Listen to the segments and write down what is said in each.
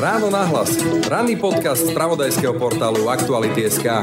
Ráno nahlas. Ranný podcast z pravodajského portálu Aktuality.sk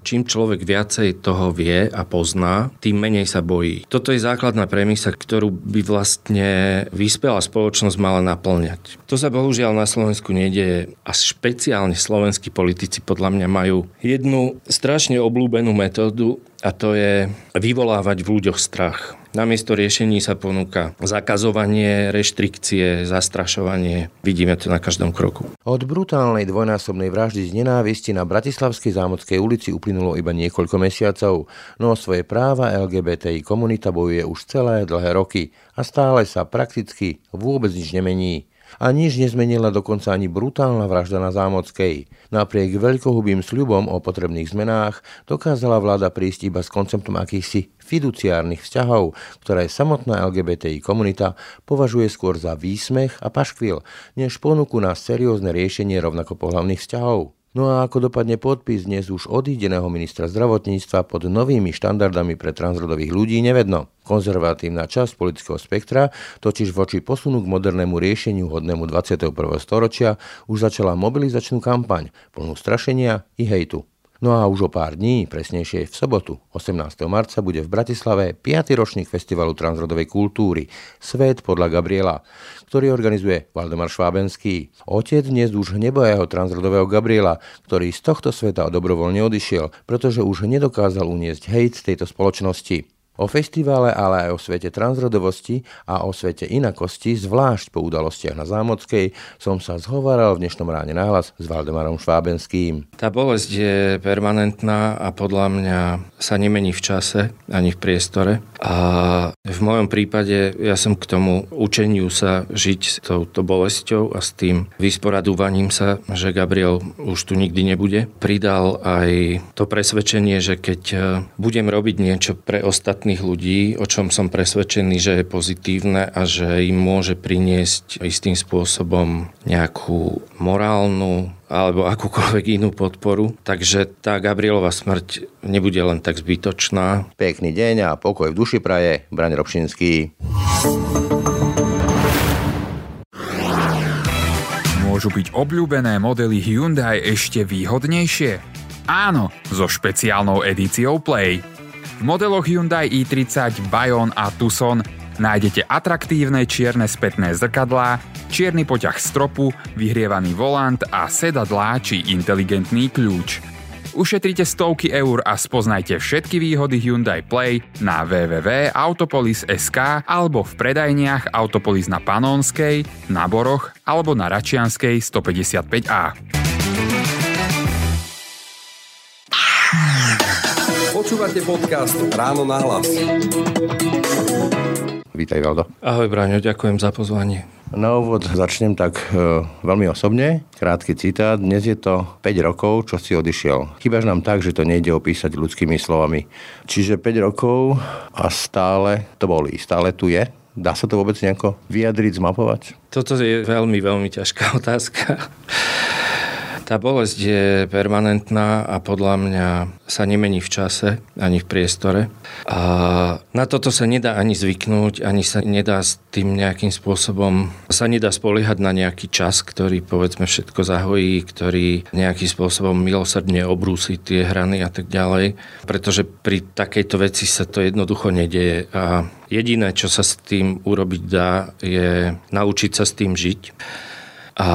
Čím človek viacej toho vie a pozná, tým menej sa bojí. Toto je základná premisa, ktorú by vlastne vyspelá spoločnosť mala naplňať. To sa bohužiaľ na Slovensku nedieje a špeciálne slovenskí politici podľa mňa majú jednu strašne oblúbenú metódu a to je vyvolávať v ľuďoch strach. Namiesto riešení sa ponúka zakazovanie, reštrikcie, zastrašovanie. Vidíme to na každom kroku. Od brutálnej dvojnásobnej vraždy z nenávisti na Bratislavskej zámodskej ulici uplynulo iba niekoľko mesiacov, no o svoje práva LGBTI komunita bojuje už celé dlhé roky a stále sa prakticky vôbec nič nemení. A nič nezmenila dokonca ani brutálna vražda na Zámockej. Napriek veľkohubým sľubom o potrebných zmenách dokázala vláda prísť iba s konceptom akýchsi fiduciárnych vzťahov, ktoré samotná LGBTI komunita považuje skôr za výsmech a paškvil, než ponuku na seriózne riešenie rovnako pohľavných vzťahov. No a ako dopadne podpis dnes už odídeného ministra zdravotníctva pod novými štandardami pre transrodových ľudí nevedno. Konzervatívna časť politického spektra totiž voči posunu k modernému riešeniu hodnému 21. storočia už začala mobilizačnú kampaň plnú strašenia i hejtu. No a už o pár dní, presnejšie v sobotu, 18. marca, bude v Bratislave 5. ročník Festivalu transrodovej kultúry Svet podľa Gabriela, ktorý organizuje Valdemar Švábenský. Otec dnes už hnebojeho transrodového Gabriela, ktorý z tohto sveta dobrovoľne odišiel, pretože už nedokázal uniesť hejt tejto spoločnosti. O festivale, ale aj o svete transrodovosti a o svete inakosti, zvlášť po udalostiach na Zámockej, som sa zhovaral v dnešnom ráne náhlas s Valdemarom Švábenským. Tá bolesť je permanentná a podľa mňa sa nemení v čase ani v priestore. A v mojom prípade ja som k tomu učeniu sa žiť s touto bolesťou a s tým vysporadúvaním sa, že Gabriel už tu nikdy nebude, pridal aj to presvedčenie, že keď budem robiť niečo pre ostatní ostatných ľudí, o čom som presvedčený, že je pozitívne a že im môže priniesť istým spôsobom nejakú morálnu alebo akúkoľvek inú podporu. Takže tá Gabrielová smrť nebude len tak zbytočná. Pekný deň a pokoj v duši praje. Braň Robšinský. Môžu byť obľúbené modely Hyundai ešte výhodnejšie? Áno, so špeciálnou edíciou Play. V modeloch Hyundai i30, Bayon a Tucson nájdete atraktívne čierne spätné zrkadlá, čierny poťah stropu, vyhrievaný volant a sedadlá či inteligentný kľúč. Ušetrite stovky eur a spoznajte všetky výhody Hyundai Play na www.autopolis.sk alebo v predajniach Autopolis na Panonskej, na Boroch alebo na Račianskej 155A. Počúvate podcast Ráno na hlas. Vítaj, Valdo. Ahoj, Braňo, ďakujem za pozvanie. Na úvod začnem tak e, veľmi osobne, krátky citát. Dnes je to 5 rokov, čo si odišiel. Chýbaš nám tak, že to nejde opísať ľudskými slovami. Čiže 5 rokov a stále to bolí, stále tu je. Dá sa to vôbec nejako vyjadriť, zmapovať? Toto je veľmi, veľmi ťažká otázka. Tá bolesť je permanentná a podľa mňa sa nemení v čase ani v priestore. A na toto sa nedá ani zvyknúť, ani sa nedá s tým nejakým spôsobom, sa nedá spoliehať na nejaký čas, ktorý povedzme všetko zahojí, ktorý nejakým spôsobom milosrdne obrúsi tie hrany a tak ďalej. Pretože pri takejto veci sa to jednoducho nedieje. A jediné, čo sa s tým urobiť dá, je naučiť sa s tým žiť. A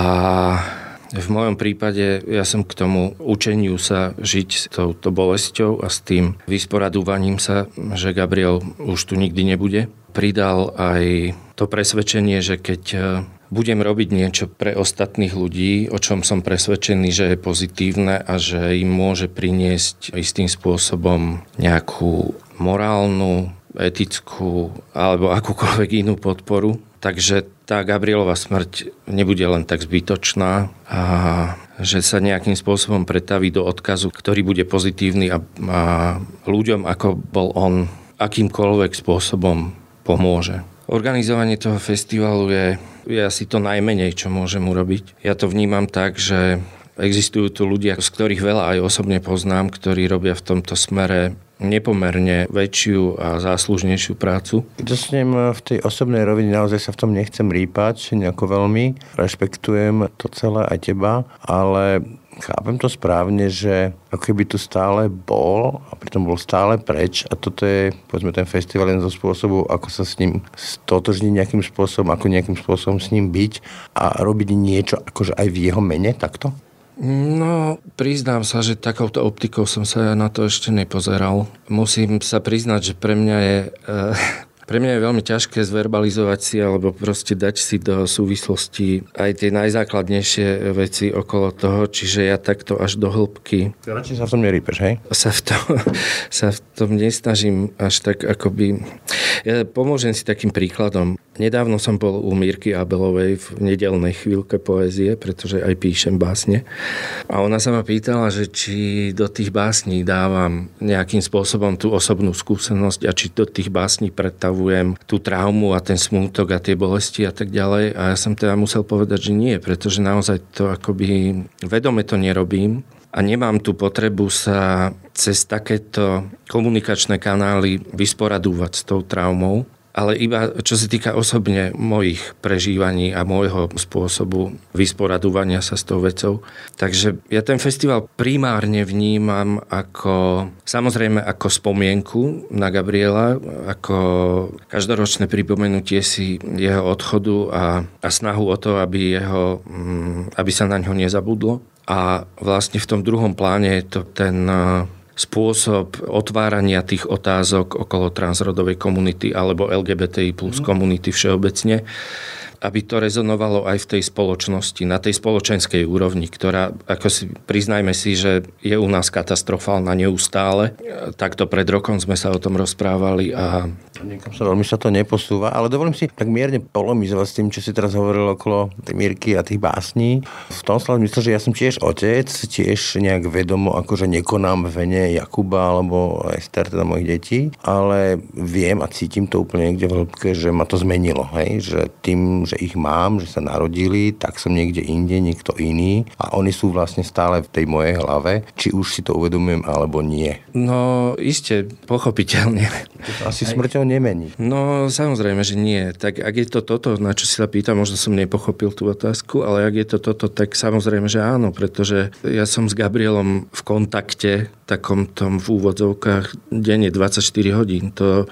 v mojom prípade ja som k tomu učeniu sa žiť s touto bolesťou a s tým vysporadúvaním sa, že Gabriel už tu nikdy nebude. Pridal aj to presvedčenie, že keď e, budem robiť niečo pre ostatných ľudí, o čom som presvedčený, že je pozitívne a že im môže priniesť istým spôsobom nejakú morálnu, etickú alebo akúkoľvek inú podporu, Takže tá Gabrielová smrť nebude len tak zbytočná a že sa nejakým spôsobom pretaví do odkazu, ktorý bude pozitívny a, a ľuďom, ako bol on, akýmkoľvek spôsobom pomôže. Organizovanie toho festivalu je, je asi to najmenej, čo môžem urobiť. Ja to vnímam tak, že Existujú tu ľudia, z ktorých veľa aj osobne poznám, ktorí robia v tomto smere nepomerne väčšiu a záslužnejšiu prácu. ním v tej osobnej rovine naozaj sa v tom nechcem rýpať nejako veľmi. Rešpektujem to celé aj teba, ale chápem to správne, že ako keby tu stále bol a pritom bol stále preč a toto je, povedzme, ten festival jeden zo spôsobov, ako sa s ním stotožniť nejakým spôsobom, ako nejakým spôsobom s ním byť a robiť niečo akože aj v jeho mene, takto? No, priznám sa, že takouto optikou som sa na to ešte nepozeral. Musím sa priznať, že pre mňa je... E, pre mňa je veľmi ťažké zverbalizovať si alebo proste dať si do súvislosti aj tie najzákladnejšie veci okolo toho, čiže ja takto až do hĺbky. Radšej sa v tom nerýpeš, hej? Sa v, tom, sa v tom nesnažím až tak akoby... Ja pomôžem si takým príkladom. Nedávno som bol u Mírky Abelovej v nedelnej chvíľke poézie, pretože aj píšem básne. A ona sa ma pýtala, že či do tých básní dávam nejakým spôsobom tú osobnú skúsenosť a či do tých básní predstavujem tú traumu a ten smútok a tie bolesti a tak ďalej. A ja som teda musel povedať, že nie, pretože naozaj to akoby vedome to nerobím a nemám tú potrebu sa cez takéto komunikačné kanály vysporadúvať s tou traumou ale iba čo sa týka osobne mojich prežívaní a môjho spôsobu vysporadovania sa s tou vecou. Takže ja ten festival primárne vnímam ako, samozrejme ako spomienku na Gabriela, ako každoročné pripomenutie si jeho odchodu a, a snahu o to, aby, jeho, mm, aby sa na ňo nezabudlo. A vlastne v tom druhom pláne je to ten spôsob otvárania tých otázok okolo transrodovej komunity alebo LGBTI plus mhm. komunity všeobecne aby to rezonovalo aj v tej spoločnosti, na tej spoločenskej úrovni, ktorá, ako si priznajme si, že je u nás katastrofálna neustále. Takto pred rokom sme sa o tom rozprávali a... Niekam sa veľmi sa to neposúva, ale dovolím si tak mierne polomizovať s tým, čo si teraz hovoril okolo tej Mírky a tých básní. V tom slova myslím, že ja som tiež otec, tiež nejak vedomo, akože nekonám vene Jakuba alebo Ester, teda mojich detí, ale viem a cítim to úplne niekde v hĺbke, že ma to zmenilo, hej? že tým, že ich mám, že sa narodili, tak som niekde inde, niekto iný a oni sú vlastne stále v tej mojej hlave, či už si to uvedomujem alebo nie. No, iste, pochopiteľne. Asi smrťou nemení. No, samozrejme, že nie. Tak ak je to toto, na čo si sa pýtam, možno som nepochopil tú otázku, ale ak je to toto, tak samozrejme, že áno, pretože ja som s Gabrielom v kontakte, takom tom v úvodzovkách denne 24 hodín. To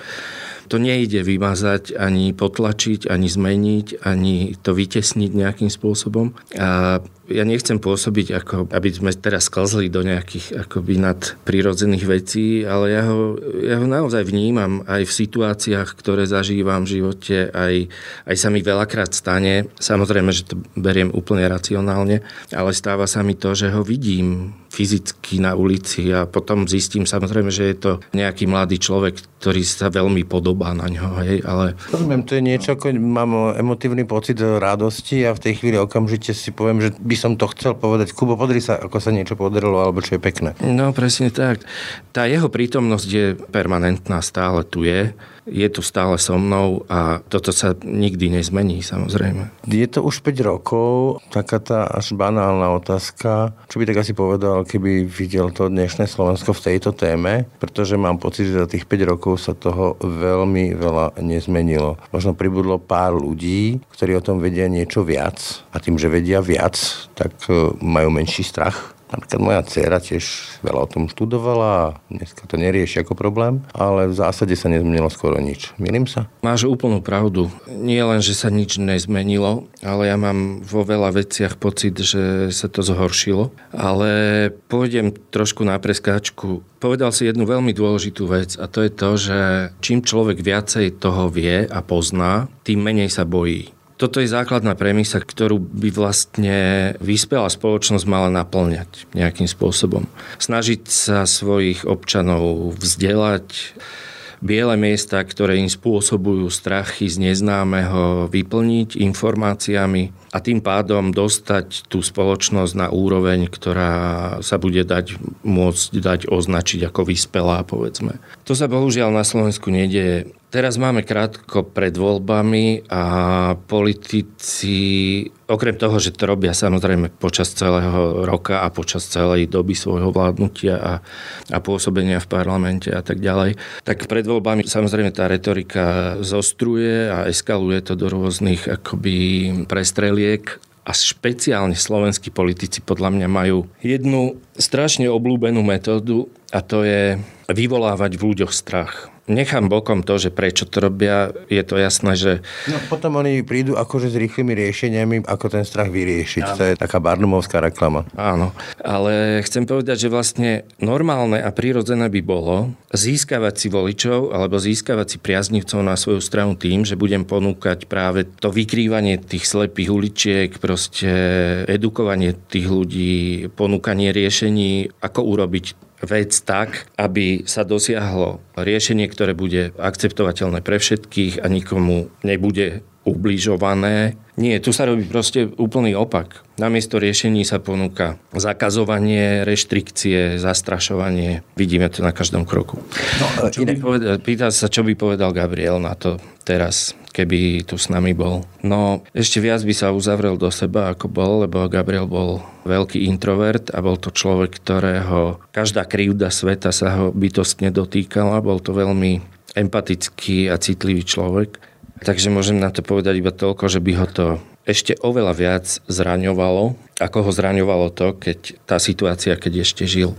to nejde vymazať, ani potlačiť, ani zmeniť, ani to vytesniť nejakým spôsobom. A ja nechcem pôsobiť, ako, aby sme teraz sklzli do nejakých akoby nadprirodzených vecí, ale ja ho, ja ho naozaj vnímam aj v situáciách, ktoré zažívam v živote, aj, aj sa mi veľakrát stane. Samozrejme, že to beriem úplne racionálne, ale stáva sa mi to, že ho vidím fyzicky na ulici a potom zistím samozrejme, že je to nejaký mladý človek, ktorý sa veľmi podobá na ňo. Hej, ale... Rozumiem, to je niečo, ako mám emotívny pocit radosti a v tej chvíli okamžite si poviem, že by som to chcel povedať. Kubo, podri sa, ako sa niečo podarilo, alebo čo je pekné. No presne tak. Tá jeho prítomnosť je permanentná, stále tu je je tu stále so mnou a toto sa nikdy nezmení, samozrejme. Je to už 5 rokov, taká tá až banálna otázka. Čo by tak asi povedal, keby videl to dnešné Slovensko v tejto téme? Pretože mám pocit, že za tých 5 rokov sa toho veľmi veľa nezmenilo. Možno pribudlo pár ľudí, ktorí o tom vedia niečo viac a tým, že vedia viac, tak e, majú menší strach Napríklad moja dcera tiež veľa o tom študovala a dneska to nerieši ako problém, ale v zásade sa nezmenilo skoro nič. Milím sa? Máš úplnú pravdu. Nie len, že sa nič nezmenilo, ale ja mám vo veľa veciach pocit, že sa to zhoršilo. Ale pôjdem trošku na preskáčku. Povedal si jednu veľmi dôležitú vec a to je to, že čím človek viacej toho vie a pozná, tým menej sa bojí. Toto je základná premisa, ktorú by vlastne vyspelá spoločnosť mala naplňať nejakým spôsobom. Snažiť sa svojich občanov vzdelať, biele miesta, ktoré im spôsobujú strachy z neznámeho, vyplniť informáciami a tým pádom dostať tú spoločnosť na úroveň, ktorá sa bude dať, môcť dať označiť ako vyspelá, povedzme. To sa bohužiaľ na Slovensku nedieje Teraz máme krátko pred voľbami a politici, okrem toho, že to robia samozrejme počas celého roka a počas celej doby svojho vládnutia a, a pôsobenia v parlamente a tak ďalej, tak pred voľbami samozrejme tá retorika zostruje a eskaluje to do rôznych akoby prestreliek a špeciálne slovenskí politici podľa mňa majú jednu strašne oblúbenú metódu a to je vyvolávať v ľuďoch strach nechám bokom to, že prečo to robia, je to jasné, že... No potom oni prídu akože s rýchlymi riešeniami, ako ten strach vyriešiť. Áno. To je taká barnumovská reklama. Áno, ale chcem povedať, že vlastne normálne a prirodzené by bolo získavať si voličov alebo získavať si priaznivcov na svoju stranu tým, že budem ponúkať práve to vykrývanie tých slepých uličiek, proste edukovanie tých ľudí, ponúkanie riešení, ako urobiť vec tak, aby sa dosiahlo riešenie, ktoré bude akceptovateľné pre všetkých a nikomu nebude ubližované. Nie, tu sa robí proste úplný opak. Namiesto riešení sa ponúka zakazovanie, reštrikcie, zastrašovanie. Vidíme to na každom kroku. No, čo by povedal, pýta sa, čo by povedal Gabriel na to teraz keby tu s nami bol. No, ešte viac by sa uzavrel do seba, ako bol, lebo Gabriel bol veľký introvert a bol to človek, ktorého každá krivda sveta sa ho bytostne dotýkala. Bol to veľmi empatický a citlivý človek. Takže môžem na to povedať iba toľko, že by ho to ešte oveľa viac zraňovalo, ako ho zraňovalo to, keď tá situácia, keď ešte žil.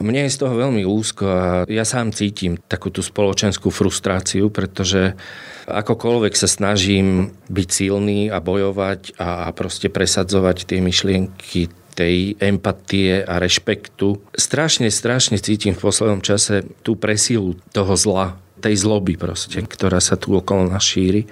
Mne je z toho veľmi úzko a ja sám cítim takú tú spoločenskú frustráciu, pretože akokoľvek sa snažím byť silný a bojovať a proste presadzovať tie myšlienky tej empatie a rešpektu. Strašne, strašne cítim v poslednom čase tú presilu toho zla, tej zloby proste, ktorá sa tu okolo nás šíri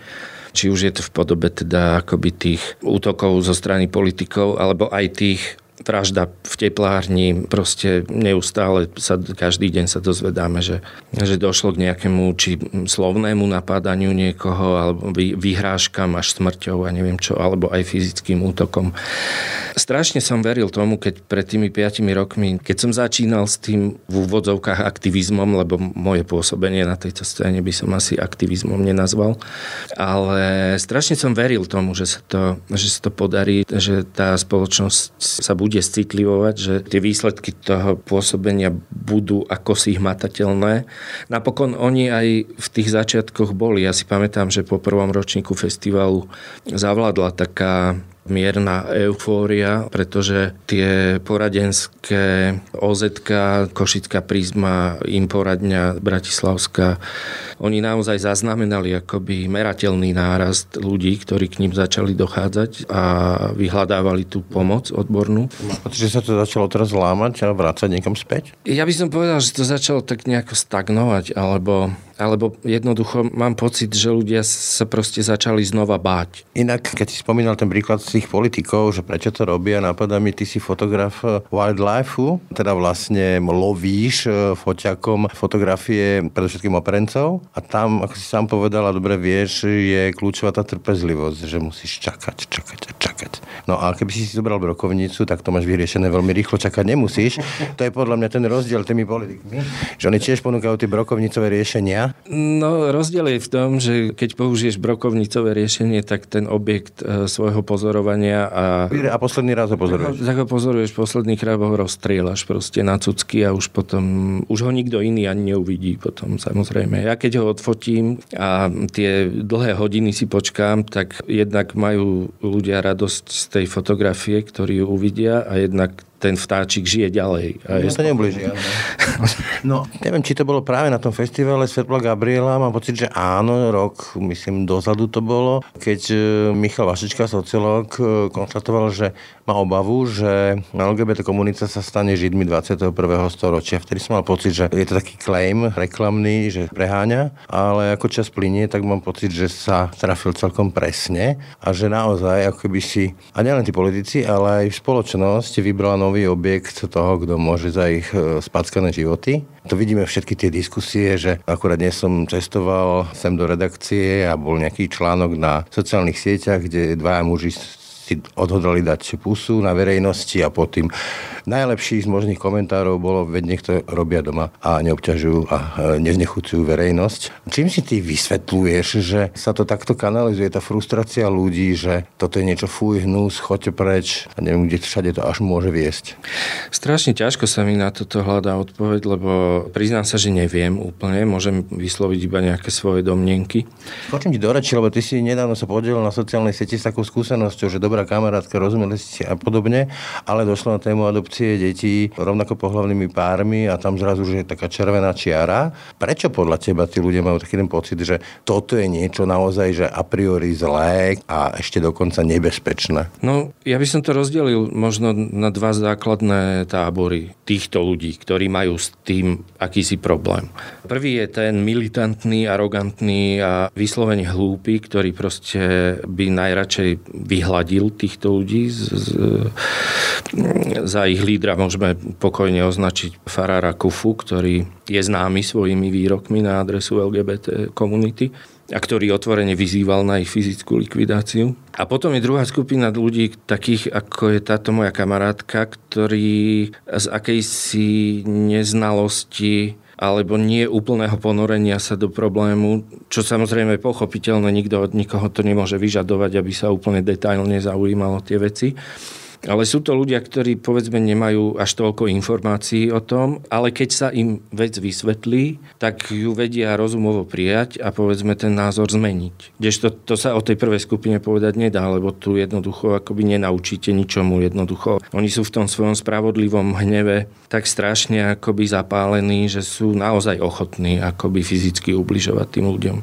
či už je to v podobe teda akoby tých útokov zo strany politikov, alebo aj tých vražda v teplárni, proste neustále sa, každý deň sa dozvedáme, že, že došlo k nejakému či slovnému napádaniu niekoho, alebo vy, vyhrážkam až smrťou a neviem čo, alebo aj fyzickým útokom. Strašne som veril tomu, keď pred tými 5 rokmi, keď som začínal s tým v úvodzovkách aktivizmom, lebo moje pôsobenie na tejto scéne by som asi aktivizmom nenazval, ale strašne som veril tomu, že sa to, že sa to podarí, že tá spoločnosť sa bude bude citlivovať, že tie výsledky toho pôsobenia budú ako si hmatateľné. Napokon oni aj v tých začiatkoch boli. Ja si pamätám, že po prvom ročníku festivalu zavládla taká mierna eufória, pretože tie poradenské OZ, Košická prízma, Imporadňa, Bratislavská, oni naozaj zaznamenali akoby merateľný nárast ľudí, ktorí k ním začali dochádzať a vyhľadávali tú pomoc odbornú. Že sa to začalo teraz lámať a vrácať niekam späť? Ja by som povedal, že to začalo tak nejako stagnovať, alebo alebo jednoducho mám pocit, že ľudia sa proste začali znova báť. Inak, keď si spomínal ten príklad z tých politikov, že prečo to robia, napadá mi, ty si fotograf eh, wildlife, teda vlastne lovíš eh, foťakom fotografie predovšetkým operencov a tam, ako si sám povedal a dobre vieš, je kľúčová tá trpezlivosť, že musíš čakať, čakať a čakať. No a keby si si zobral brokovnicu, tak to máš vyriešené veľmi rýchlo, čakať nemusíš. To je podľa mňa ten rozdiel tými politikmi, že oni tiež ponúkajú tie brokovnicové riešenia, No rozdiel je v tom, že keď použiješ brokovnicové riešenie, tak ten objekt e, svojho pozorovania a... A posledný raz ho pozoruješ. Tak ho pozoruješ posledný krát, ho rozstrieľaš proste na cucky a už potom, už ho nikto iný ani neuvidí potom samozrejme. Ja keď ho odfotím a tie dlhé hodiny si počkám, tak jednak majú ľudia radosť z tej fotografie, ktorí ju uvidia a jednak ten vtáčik žije ďalej. A no, je... sa neublíži. No, neviem, či to bolo práve na tom festivale Svetla Gabriela, mám pocit, že áno, rok, myslím, dozadu to bolo, keď e, Michal Vašička, sociológ, e, konštatoval, že má obavu, že LGBT komunita sa stane židmi 21. storočia. Vtedy som mal pocit, že je to taký claim reklamný, že preháňa, ale ako čas plinie, tak mám pocit, že sa trafil celkom presne a že naozaj, ako keby si, a nielen tí politici, ale aj spoločnosť vybrala nový objekt toho, kto môže za ich e, spackané životy. To vidíme všetky tie diskusie, že akurát dnes som cestoval sem do redakcie a bol nejaký článok na sociálnych sieťach, kde dvaja muži si odhodlali dať pusu na verejnosti a pod tým najlepší z možných komentárov bolo, veď nech to robia doma a neobťažujú a neznechucujú verejnosť. Čím si ty vysvetľuješ, že sa to takto kanalizuje, tá frustrácia ľudí, že toto je niečo fuj, hnus, choďte preč a neviem, kde všade to až môže viesť? Strašne ťažko sa mi na toto hľadá odpoveď, lebo priznám sa, že neviem úplne, môžem vysloviť iba nejaké svoje domnenky. Skočím ti do reči, lebo ty si nedávno sa podielal na sociálnej sieti s takou skúsenosťou, že dobrá kamarátka, rozumeli ste a podobne, ale došlo na tému adopcie detí rovnako pohľavnými pármi a tam zrazu, že je taká červená čiara. Prečo podľa teba tí ľudia majú taký ten pocit, že toto je niečo naozaj, že a priori zlé a ešte dokonca nebezpečné? No, ja by som to rozdelil možno na dva základné tábory týchto ľudí, ktorí majú s tým akýsi problém. Prvý je ten militantný, arogantný a vyslovene hlúpy, ktorý proste by najradšej vyhladil týchto ľudí z, z, za ich lídra môžeme pokojne označiť Farára Kufu, ktorý je známy svojimi výrokmi na adresu LGBT komunity a ktorý otvorene vyzýval na ich fyzickú likvidáciu. A potom je druhá skupina ľudí, takých ako je táto moja kamarátka, ktorí z akejsi neznalosti alebo nie úplného ponorenia sa do problému, čo samozrejme je pochopiteľné, nikto od nikoho to nemôže vyžadovať, aby sa úplne detailne zaujímalo tie veci ale sú to ľudia, ktorí povedzme nemajú až toľko informácií o tom, ale keď sa im vec vysvetlí, tak ju vedia rozumovo prijať a povedzme ten názor zmeniť. Kdežto to sa o tej prvej skupine povedať nedá, lebo tu jednoducho akoby nenaučíte ničomu jednoducho. Oni sú v tom svojom spravodlivom hneve tak strašne akoby zapálení, že sú naozaj ochotní akoby fyzicky ubližovať tým ľuďom.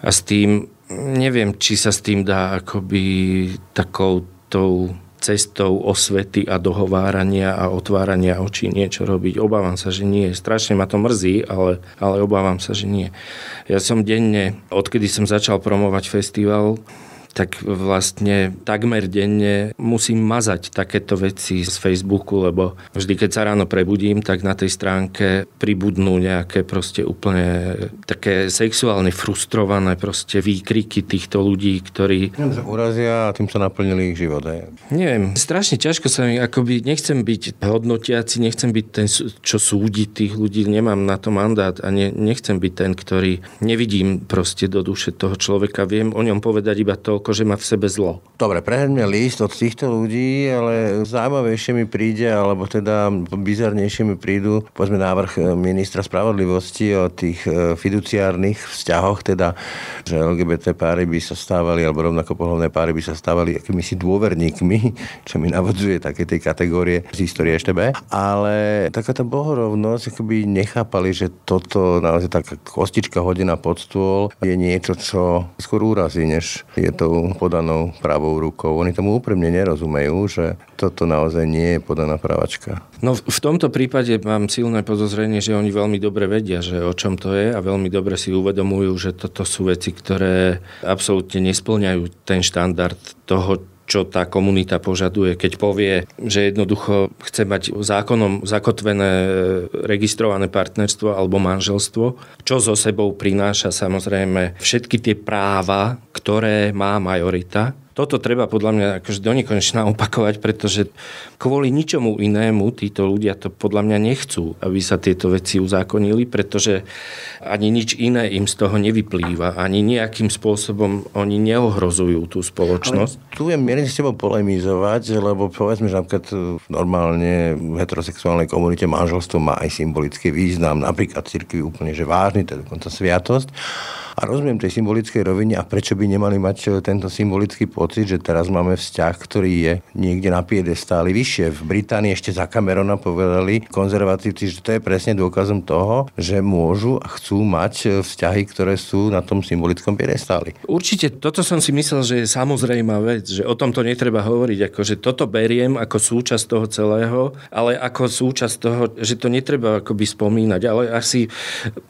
A s tým neviem, či sa s tým dá akoby takou tou cestou osvety a dohovárania a otvárania očí niečo robiť. Obávam sa, že nie. Strašne ma to mrzí, ale, ale obávam sa, že nie. Ja som denne, odkedy som začal promovať festival, tak vlastne takmer denne musím mazať takéto veci z Facebooku, lebo vždy, keď sa ráno prebudím, tak na tej stránke pribudnú nejaké proste úplne také sexuálne frustrované proste výkriky týchto ľudí, ktorí... Sa urazia a tým sa naplnili ich život. Aj. Neviem, strašne ťažko sa mi, akoby nechcem byť hodnotiaci, nechcem byť ten, čo súdi tých ľudí, nemám na to mandát a ne, nechcem byť ten, ktorý nevidím proste do duše toho človeka, viem o ňom povedať iba toľko, že má v sebe zlo. Dobre, prehrňme list od týchto ľudí, ale zaujímavejšie mi príde, alebo teda bizarnejšie mi prídu, povedzme návrh e, ministra spravodlivosti o tých e, fiduciárnych vzťahoch, teda, že LGBT páry by sa stávali, alebo rovnako pohľadné páry by sa stávali akými si dôverníkmi, čo mi navodzuje také tej kategórie z histórie EŠTB. Ale taká tá bohorovnosť, akoby nechápali, že toto naozaj taká kostička hodená pod stôl je niečo, čo skôr úrazí, než je to podanou pravou rukou. Oni tomu úprimne nerozumejú, že toto naozaj nie je podaná pravačka. No v tomto prípade mám silné podozrenie, že oni veľmi dobre vedia, že o čom to je a veľmi dobre si uvedomujú, že toto sú veci, ktoré absolútne nesplňajú ten štandard toho, čo tá komunita požaduje, keď povie, že jednoducho chce mať zákonom zakotvené e, registrované partnerstvo alebo manželstvo, čo so sebou prináša samozrejme všetky tie práva, ktoré má majorita toto treba podľa mňa akože do nekonečna opakovať, pretože kvôli ničomu inému títo ľudia to podľa mňa nechcú, aby sa tieto veci uzákonili, pretože ani nič iné im z toho nevyplýva, ani nejakým spôsobom oni neohrozujú tú spoločnosť. Ale tu je mierne s tebou polemizovať, lebo povedzme, že napríklad normálne v heterosexuálnej komunite manželstvo má aj symbolický význam, napríklad cirkvi úplne že vážny, to je dokonca sviatosť. A rozumiem tej symbolickej rovine a prečo by nemali mať e, tento symbolický pocit, že teraz máme vzťah, ktorý je niekde na piedestáli vyššie. V Británii ešte za Camerona povedali konzervatívci, že to je presne dôkazom toho, že môžu a chcú mať e, vzťahy, ktoré sú na tom symbolickom piedestáli. Určite toto som si myslel, že je samozrejmá vec, že o tomto netreba hovoriť, ako že toto beriem ako súčasť toho celého, ale ako súčasť toho, že to netreba akoby spomínať, ale asi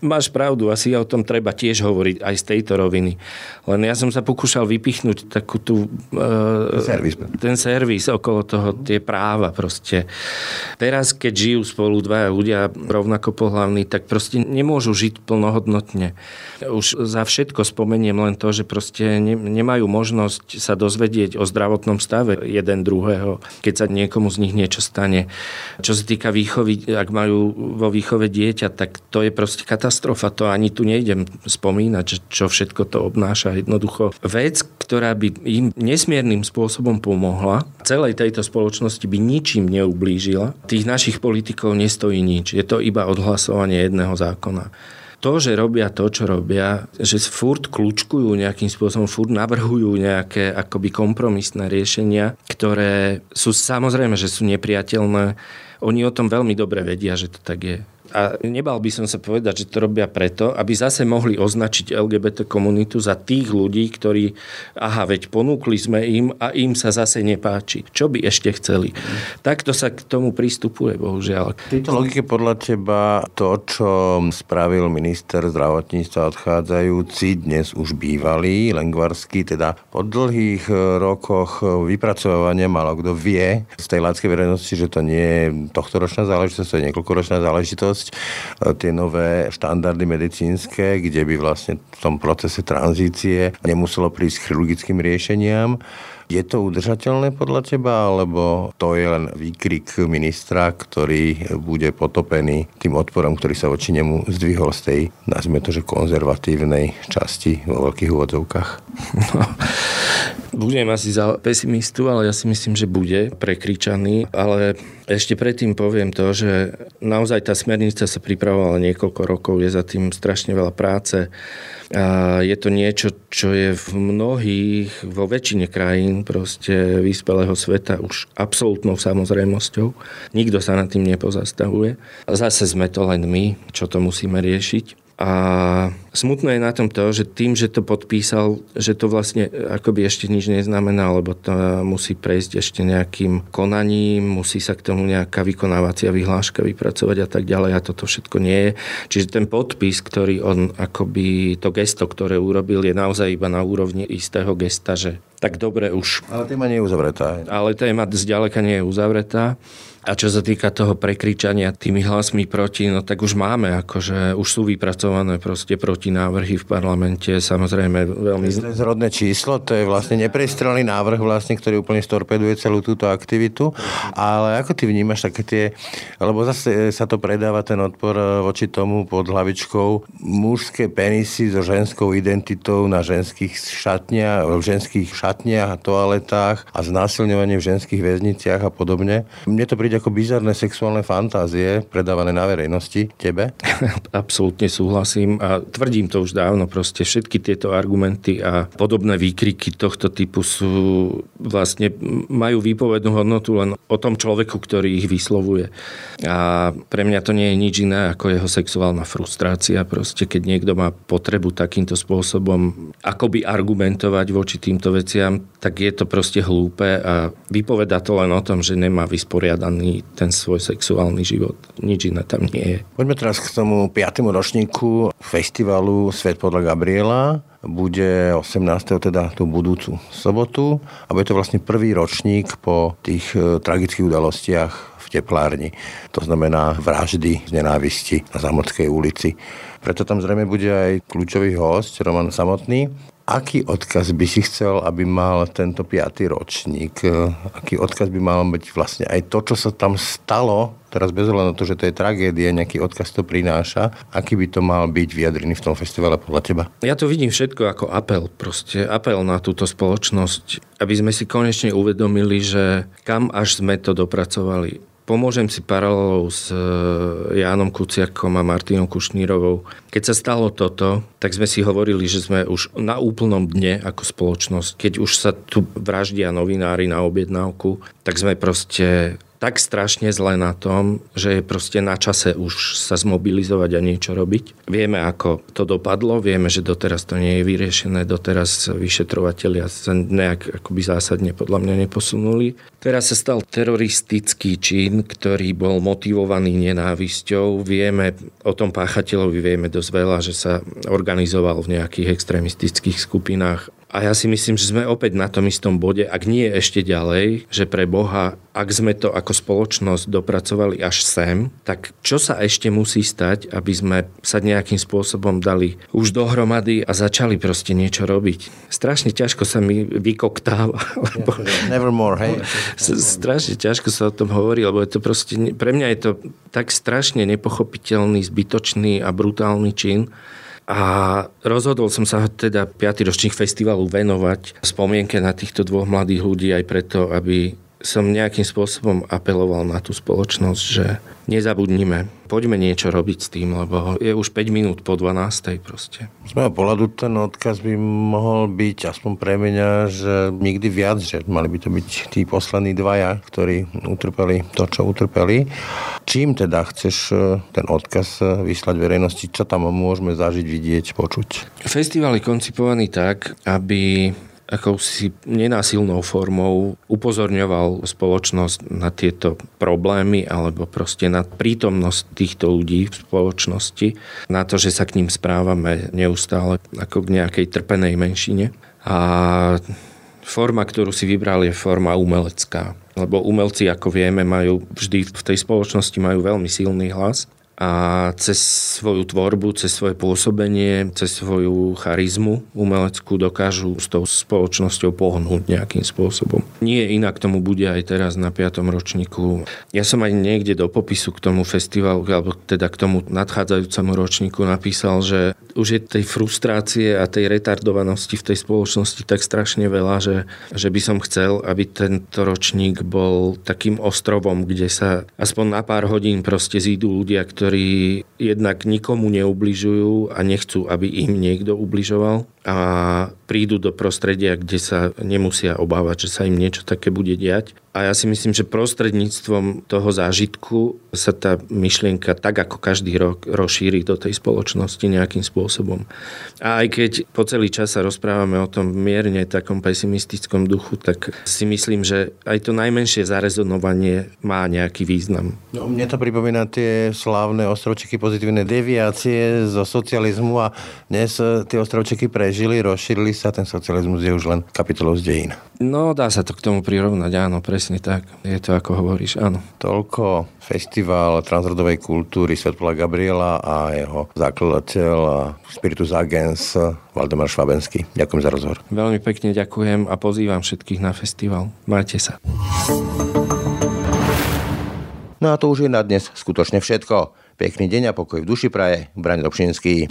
máš pravdu, asi o tom treba tiež hovoriť aj z tejto roviny. Len ja som sa pokúšal vypichnúť takú tú... Servis. Ten servis okolo toho, tie práva proste. Teraz, keď žijú spolu dvaja ľudia rovnako pohľavní, tak proste nemôžu žiť plnohodnotne. Už za všetko spomeniem len to, že proste ne, nemajú možnosť sa dozvedieť o zdravotnom stave jeden druhého, keď sa niekomu z nich niečo stane. Čo sa týka výchovy, ak majú vo výchove dieťa, tak to je proste katastrofa. To ani tu nejdem spomínať, čo všetko to obnáša. Jednoducho vec, ktorá by im nesmiernym spôsobom pomohla, celej tejto spoločnosti by ničím neublížila. Tých našich politikov nestojí nič. Je to iba odhlasovanie jedného zákona to, že robia to, čo robia, že furt kľúčkujú nejakým spôsobom, furt navrhujú nejaké akoby kompromisné riešenia, ktoré sú samozrejme, že sú nepriateľné. Oni o tom veľmi dobre vedia, že to tak je. A nebal by som sa povedať, že to robia preto, aby zase mohli označiť LGBT komunitu za tých ľudí, ktorí, aha, veď ponúkli sme im a im sa zase nepáči. Čo by ešte chceli? Takto sa k tomu pristupuje, bohužiaľ. V tejto logike podľa teba to, čo spravil minister zdravotníctva odchádzajúci, dnes už bývalý, Lengvarský, teda po dlhých rokoch vypracovania malo kto vie z tej láckej verejnosti, že to nie je tohtoročná záležitosť, to je niekoľkoročná záležitosť, spoločnosť, e, tie nové štandardy medicínske, kde by vlastne v tom procese tranzície nemuselo prísť k chirurgickým riešeniam. Je to udržateľné podľa teba, alebo to je len výkrik ministra, ktorý bude potopený tým odporom, ktorý sa voči nemu zdvihol z tej, nazvime to, že konzervatívnej časti vo veľkých úvodzovkách? No, budem asi za pesimistu, ale ja si myslím, že bude prekričaný, ale ešte predtým poviem to, že naozaj tá smernica sa pripravovala niekoľko rokov, je za tým strašne veľa práce. A je to niečo, čo je v mnohých, vo väčšine krajín proste vyspelého sveta už absolútnou samozrejmosťou. Nikto sa nad tým nepozastavuje. A zase sme to len my, čo to musíme riešiť. A smutné je na tom to, že tým, že to podpísal, že to vlastne akoby ešte nič neznamená, lebo to musí prejsť ešte nejakým konaním, musí sa k tomu nejaká vykonávacia vyhláška vypracovať a tak ďalej a toto všetko nie je. Čiže ten podpis, ktorý on akoby, to gesto, ktoré urobil, je naozaj iba na úrovni istého gesta, že tak dobre už. Ale téma nie je uzavretá. Ale téma zďaleka nie je uzavretá. A čo sa týka toho prekričania tými hlasmi proti, no tak už máme, akože už sú vypracované proste protinávrhy v parlamente, samozrejme veľmi... To je zrodné číslo, to je vlastne neprestrelný návrh vlastne, ktorý úplne storpeduje celú túto aktivitu, ale ako ty vnímaš také tie, lebo zase sa to predáva ten odpor e, voči tomu pod hlavičkou mužské penisy so ženskou identitou na ženských šatniach, v ženských šatniach a toaletách a znásilňovanie v ženských väzniciach a podobne. Mne to príde ako bizarné sexuálne fantázie predávané na verejnosti. Tebe? Absolútne súhlasím a tvrdím to už dávno. Proste všetky tieto argumenty a podobné výkriky tohto typu sú vlastne majú výpovednú hodnotu len o tom človeku, ktorý ich vyslovuje. A pre mňa to nie je nič iné ako jeho sexuálna frustrácia. Proste keď niekto má potrebu takýmto spôsobom akoby argumentovať voči týmto veciam, tak je to proste hlúpe a vypoveda to len o tom, že nemá vysporiadaný ten svoj sexuálny život. Nič iné tam nie je. Poďme teraz k tomu 5. ročníku festivalu Svet podľa Gabriela. Bude 18. teda tú budúcu sobotu a bude to vlastne prvý ročník po tých e, tragických udalostiach v teplárni. To znamená vraždy z nenávisti na Zamorskej ulici. Preto tam zrejme bude aj kľúčový host, Roman Samotný. Aký odkaz by si chcel, aby mal tento piatý ročník? Aký odkaz by mal byť vlastne aj to, čo sa tam stalo, teraz bez ohľadu na to, že to je tragédia, nejaký odkaz to prináša, aký by to mal byť vyjadrený v tom festivale podľa teba? Ja to vidím všetko ako apel, proste apel na túto spoločnosť, aby sme si konečne uvedomili, že kam až sme to dopracovali Pomôžem si paralelou s e, Jánom Kuciakom a Martinou Kušnírovou. Keď sa stalo toto, tak sme si hovorili, že sme už na úplnom dne ako spoločnosť. Keď už sa tu vraždia novinári na objednávku, tak sme proste tak strašne zle na tom, že je proste na čase už sa zmobilizovať a niečo robiť. Vieme, ako to dopadlo, vieme, že doteraz to nie je vyriešené, doteraz vyšetrovateľia sa nejak akoby zásadne podľa mňa neposunuli. Teraz sa stal teroristický čin, ktorý bol motivovaný nenávisťou. Vieme o tom páchateľovi, vieme dosť veľa, že sa organizoval v nejakých extrémistických skupinách a ja si myslím, že sme opäť na tom istom bode, ak nie ešte ďalej, že pre Boha, ak sme to ako spoločnosť dopracovali až sem, tak čo sa ešte musí stať, aby sme sa nejakým spôsobom dali už dohromady a začali proste niečo robiť. Strašne ťažko sa mi vykoktáva. Lebo... Nevermore, hej? Strašne ťažko sa o tom hovorí, lebo je to proste, pre mňa je to tak strašne nepochopiteľný, zbytočný a brutálny čin, a rozhodol som sa teda 5. ročník festivalu venovať spomienke na týchto dvoch mladých ľudí aj preto, aby som nejakým spôsobom apeloval na tú spoločnosť, že nezabudnime, poďme niečo robiť s tým, lebo je už 5 minút po 12. proste. Z môjho pohľadu ten odkaz by mohol byť aspoň pre mňa, že nikdy viac, že mali by to byť tí poslední dvaja, ktorí utrpeli to, čo utrpeli. Čím teda chceš e, ten odkaz e, vyslať verejnosti? Čo tam môžeme zažiť, vidieť, počuť? Festival je koncipovaný tak, aby akousi nenásilnou formou upozorňoval spoločnosť na tieto problémy alebo proste na prítomnosť týchto ľudí v spoločnosti, na to, že sa k ním správame neustále ako k nejakej trpenej menšine. A forma, ktorú si vybral, je forma umelecká. Lebo umelci, ako vieme, majú vždy v tej spoločnosti majú veľmi silný hlas a cez svoju tvorbu, cez svoje pôsobenie, cez svoju charizmu umeleckú dokážu s tou spoločnosťou pohnúť nejakým spôsobom. Nie inak tomu bude aj teraz na 5. ročníku. Ja som aj niekde do popisu k tomu festivalu, alebo teda k tomu nadchádzajúcemu ročníku napísal, že už je tej frustrácie a tej retardovanosti v tej spoločnosti tak strašne veľa, že, že by som chcel, aby tento ročník bol takým ostrovom, kde sa aspoň na pár hodín proste zídu ľudia, ktorí ktorí jednak nikomu neubližujú a nechcú, aby im niekto ubližoval. A prídu do prostredia, kde sa nemusia obávať, že sa im niečo také bude diať. A ja si myslím, že prostredníctvom toho zážitku sa tá myšlienka tak ako každý rok rozšíri do tej spoločnosti nejakým spôsobom. A aj keď po celý čas sa rozprávame o tom mierne takom pesimistickom duchu, tak si myslím, že aj to najmenšie zarezonovanie má nejaký význam. No, mne to pripomína tie slávne ostrovčeky pozitívne deviácie zo socializmu a dnes tie ostrovčeky prežili, rozšírili sa, ten socializmus je už len kapitolou z dejín. No, dá sa to k tomu prirovnať, áno, presne tak. Je to, ako hovoríš, áno. Toľko festival transrodovej kultúry Svetpola Gabriela a jeho zakladateľ a Spiritus Agens Valdemar Švabenský. Ďakujem za rozhovor. Veľmi pekne ďakujem a pozývam všetkých na festival. Majte sa. No a to už je na dnes skutočne všetko. Pekný deň a pokoj v duši praje. Braň Dobšinský.